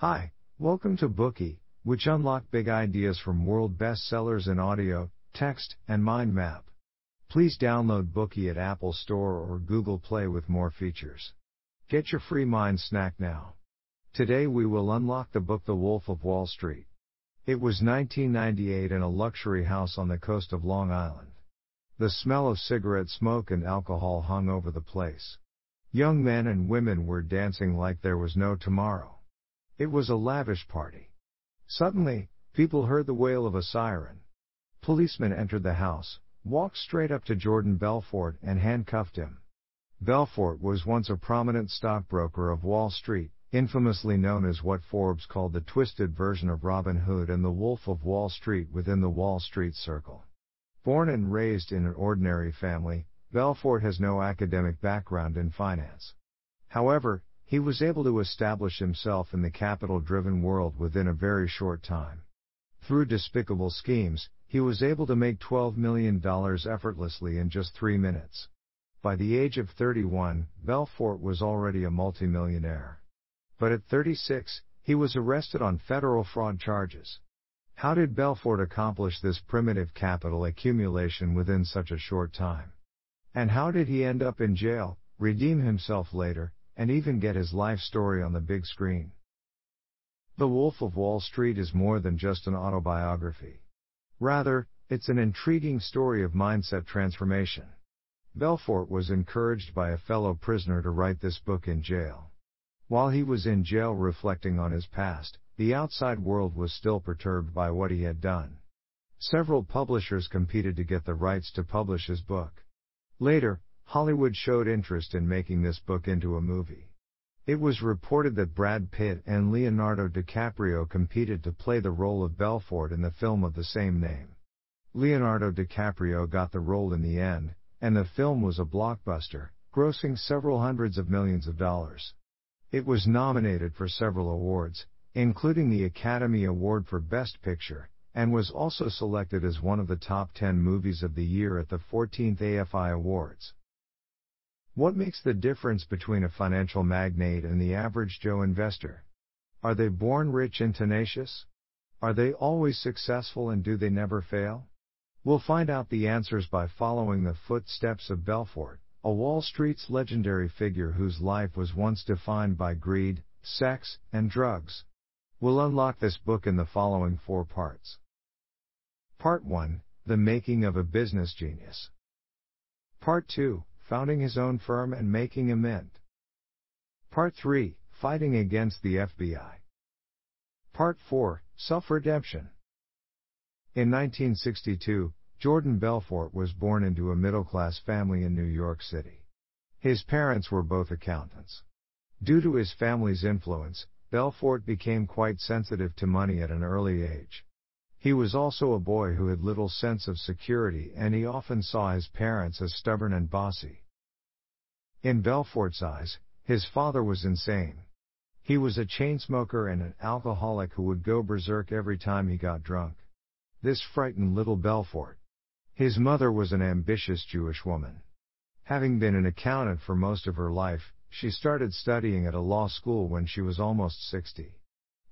Hi, welcome to Bookey, which unlock big ideas from world bestsellers in audio, text, and mind map. Please download Bookey at Apple Store or Google Play with more features. Get your free mind snack now. Today we will unlock the book The Wolf of Wall Street. It was 1998 in a luxury house on the coast of Long Island. The smell of cigarette smoke and alcohol hung over the place. Young men and women were dancing like there was no tomorrow. It was a lavish party. Suddenly, people heard the wail of a siren. Policemen entered the house, walked straight up to Jordan Belfort and handcuffed him. Belfort was once a prominent stockbroker of Wall Street, infamously known as what Forbes called the twisted version of Robin Hood and the Wolf of Wall Street within the Wall Street Circle. Born and raised in an ordinary family, Belfort has no academic background in finance. However, he was able to establish himself in the capital driven world within a very short time. Through despicable schemes, he was able to make $12 million effortlessly in just three minutes. By the age of 31, Belfort was already a multimillionaire. But at 36, he was arrested on federal fraud charges. How did Belfort accomplish this primitive capital accumulation within such a short time? And how did he end up in jail, redeem himself later, and even get his life story on the big screen. The Wolf of Wall Street is more than just an autobiography. Rather, it's an intriguing story of mindset transformation. Belfort was encouraged by a fellow prisoner to write this book in jail. While he was in jail reflecting on his past, the outside world was still perturbed by what he had done. Several publishers competed to get the rights to publish his book. Later, Hollywood showed interest in making this book into a movie. It was reported that Brad Pitt and Leonardo DiCaprio competed to play the role of Belfort in the film of the same name. Leonardo DiCaprio got the role in the end, and the film was a blockbuster, grossing several hundreds of millions of dollars. It was nominated for several awards, including the Academy Award for Best Picture, and was also selected as one of the top 10 movies of the year at the 14th AFI Awards. What makes the difference between a financial magnate and the average Joe investor? Are they born rich and tenacious? Are they always successful and do they never fail? We'll find out the answers by following the footsteps of Belfort, a Wall Street's legendary figure whose life was once defined by greed, sex, and drugs. We'll unlock this book in the following four parts. Part 1 The Making of a Business Genius. Part 2 founding his own firm and making a mint. Part 3 Fighting against the FBI. Part 4 Self Redemption. In 1962, Jordan Belfort was born into a middle class family in New York City. His parents were both accountants. Due to his family's influence, Belfort became quite sensitive to money at an early age. He was also a boy who had little sense of security and he often saw his parents as stubborn and bossy. In Belfort's eyes, his father was insane. He was a chain smoker and an alcoholic who would go berserk every time he got drunk. This frightened little Belfort. His mother was an ambitious Jewish woman. Having been an accountant for most of her life, she started studying at a law school when she was almost 60.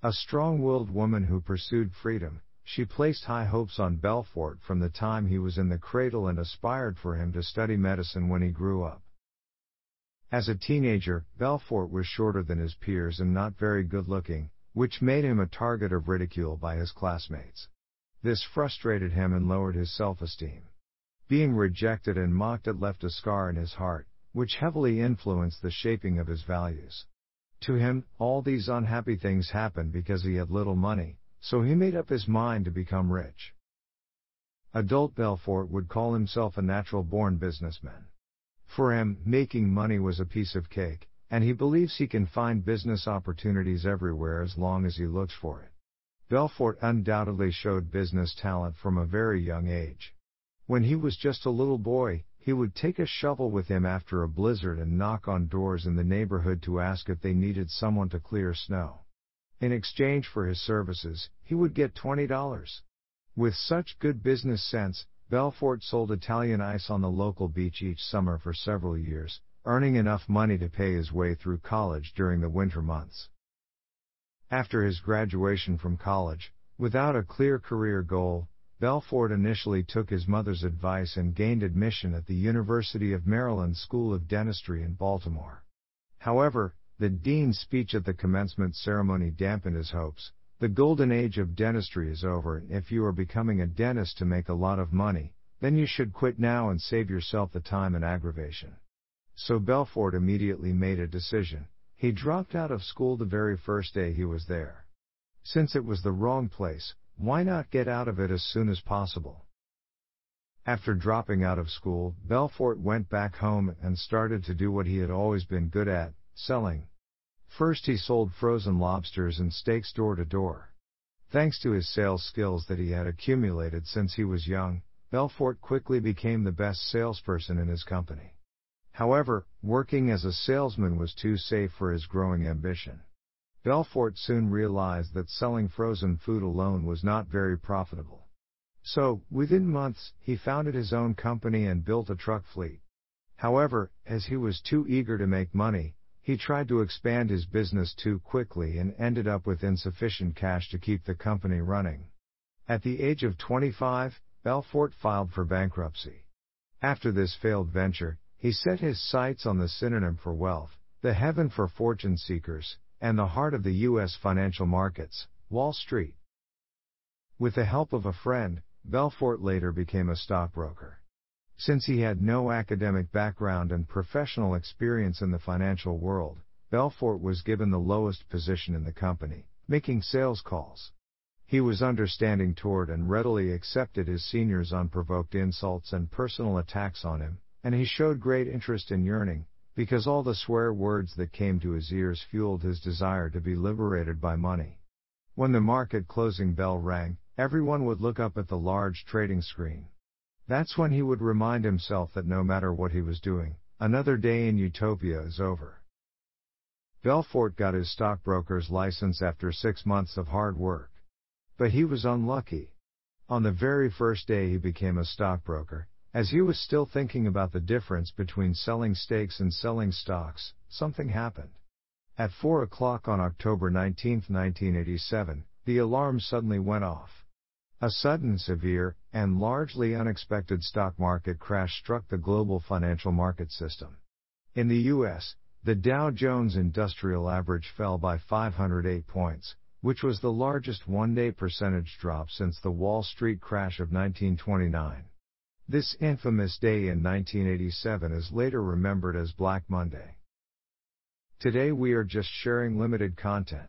A strong willed woman who pursued freedom, she placed high hopes on Belfort from the time he was in the cradle and aspired for him to study medicine when he grew up. As a teenager, Belfort was shorter than his peers and not very good looking, which made him a target of ridicule by his classmates. This frustrated him and lowered his self-esteem. Being rejected and mocked had left a scar in his heart, which heavily influenced the shaping of his values. To him, all these unhappy things happened because he had little money, so he made up his mind to become rich. Adult Belfort would call himself a natural born businessman. For him, making money was a piece of cake, and he believes he can find business opportunities everywhere as long as he looks for it. Belfort undoubtedly showed business talent from a very young age. When he was just a little boy, he would take a shovel with him after a blizzard and knock on doors in the neighborhood to ask if they needed someone to clear snow. In exchange for his services, he would get $20. With such good business sense, Belfort sold Italian ice on the local beach each summer for several years, earning enough money to pay his way through college during the winter months. After his graduation from college, without a clear career goal, Belfort initially took his mother's advice and gained admission at the University of Maryland School of Dentistry in Baltimore. However, the dean's speech at the commencement ceremony dampened his hopes. The golden age of dentistry is over, and if you are becoming a dentist to make a lot of money, then you should quit now and save yourself the time and aggravation. So Belfort immediately made a decision. He dropped out of school the very first day he was there. Since it was the wrong place, why not get out of it as soon as possible? After dropping out of school, Belfort went back home and started to do what he had always been good at, selling. First he sold frozen lobsters and steaks door to door. Thanks to his sales skills that he had accumulated since he was young, Belfort quickly became the best salesperson in his company. However, working as a salesman was too safe for his growing ambition. Belfort soon realized that selling frozen food alone was not very profitable. So, within months, he founded his own company and built a truck fleet. However, as he was too eager to make money, he tried to expand his business too quickly and ended up with insufficient cash to keep the company running. At the age of 25, Belfort filed for bankruptcy. After this failed venture, he set his sights on the synonym for wealth, the heaven for fortune seekers, and the heart of the U.S. financial markets, Wall Street. With the help of a friend, Belfort later became a stockbroker. Since he had no academic background and professional experience in the financial world, Belfort was given the lowest position in the company, making sales calls. He was understanding toward and readily accepted his seniors' unprovoked insults and personal attacks on him, and he showed great interest in yearning, because all the swear words that came to his ears fueled his desire to be liberated by money. When the market closing bell rang, everyone would look up at the large trading screen. That's when he would remind himself that no matter what he was doing, another day in utopia is over. Belfort got his stockbroker's license after six months of hard work. But he was unlucky. On the very first day he became a stockbroker, as he was still thinking about the difference between selling steaks and selling stocks, something happened. At 4 o'clock on October 19, 1987, the alarm suddenly went off. A sudden, severe, and largely unexpected stock market crash struck the global financial market system. In the U.S., the Dow Jones Industrial Average fell by 508 points, which was the largest one-day percentage drop since the Wall Street crash of 1929. This infamous day in 1987 is later remembered as Black Monday. Today we are just sharing limited content.